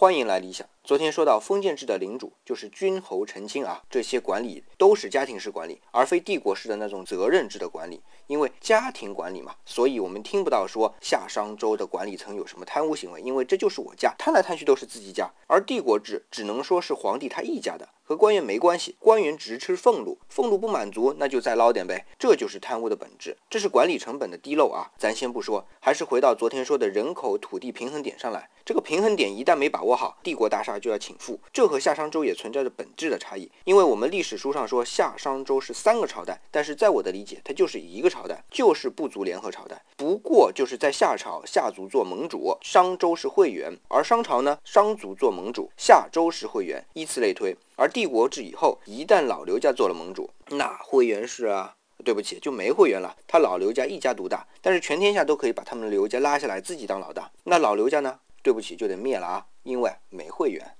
欢迎来理想。昨天说到封建制的领主就是君侯臣卿啊，这些管理都是家庭式管理，而非帝国式的那种责任制的管理。因为家庭管理嘛，所以我们听不到说夏商周的管理层有什么贪污行为，因为这就是我家，贪来贪去都是自己家。而帝国制只能说是皇帝他一家的，和官员没关系，官员只吃俸禄，俸禄不满足那就再捞点呗，这就是贪污的本质，这是管理成本的低漏啊。咱先不说，还是回到昨天说的人口土地平衡点上来，这个平衡点一旦没把握好，帝国大厦。就要倾覆，这和夏商周也存在着本质的差异。因为我们历史书上说夏商周是三个朝代，但是在我的理解，它就是一个朝代，就是部族联合朝代。不过就是在夏朝，夏族做盟主，商周是会员；而商朝呢，商族做盟主，夏周是会员，依次类推。而帝国制以后，一旦老刘家做了盟主，那会员是啊，对不起，就没会员了。他老刘家一家独大，但是全天下都可以把他们刘家拉下来，自己当老大。那老刘家呢？对不起，就得灭了啊，因为没会员。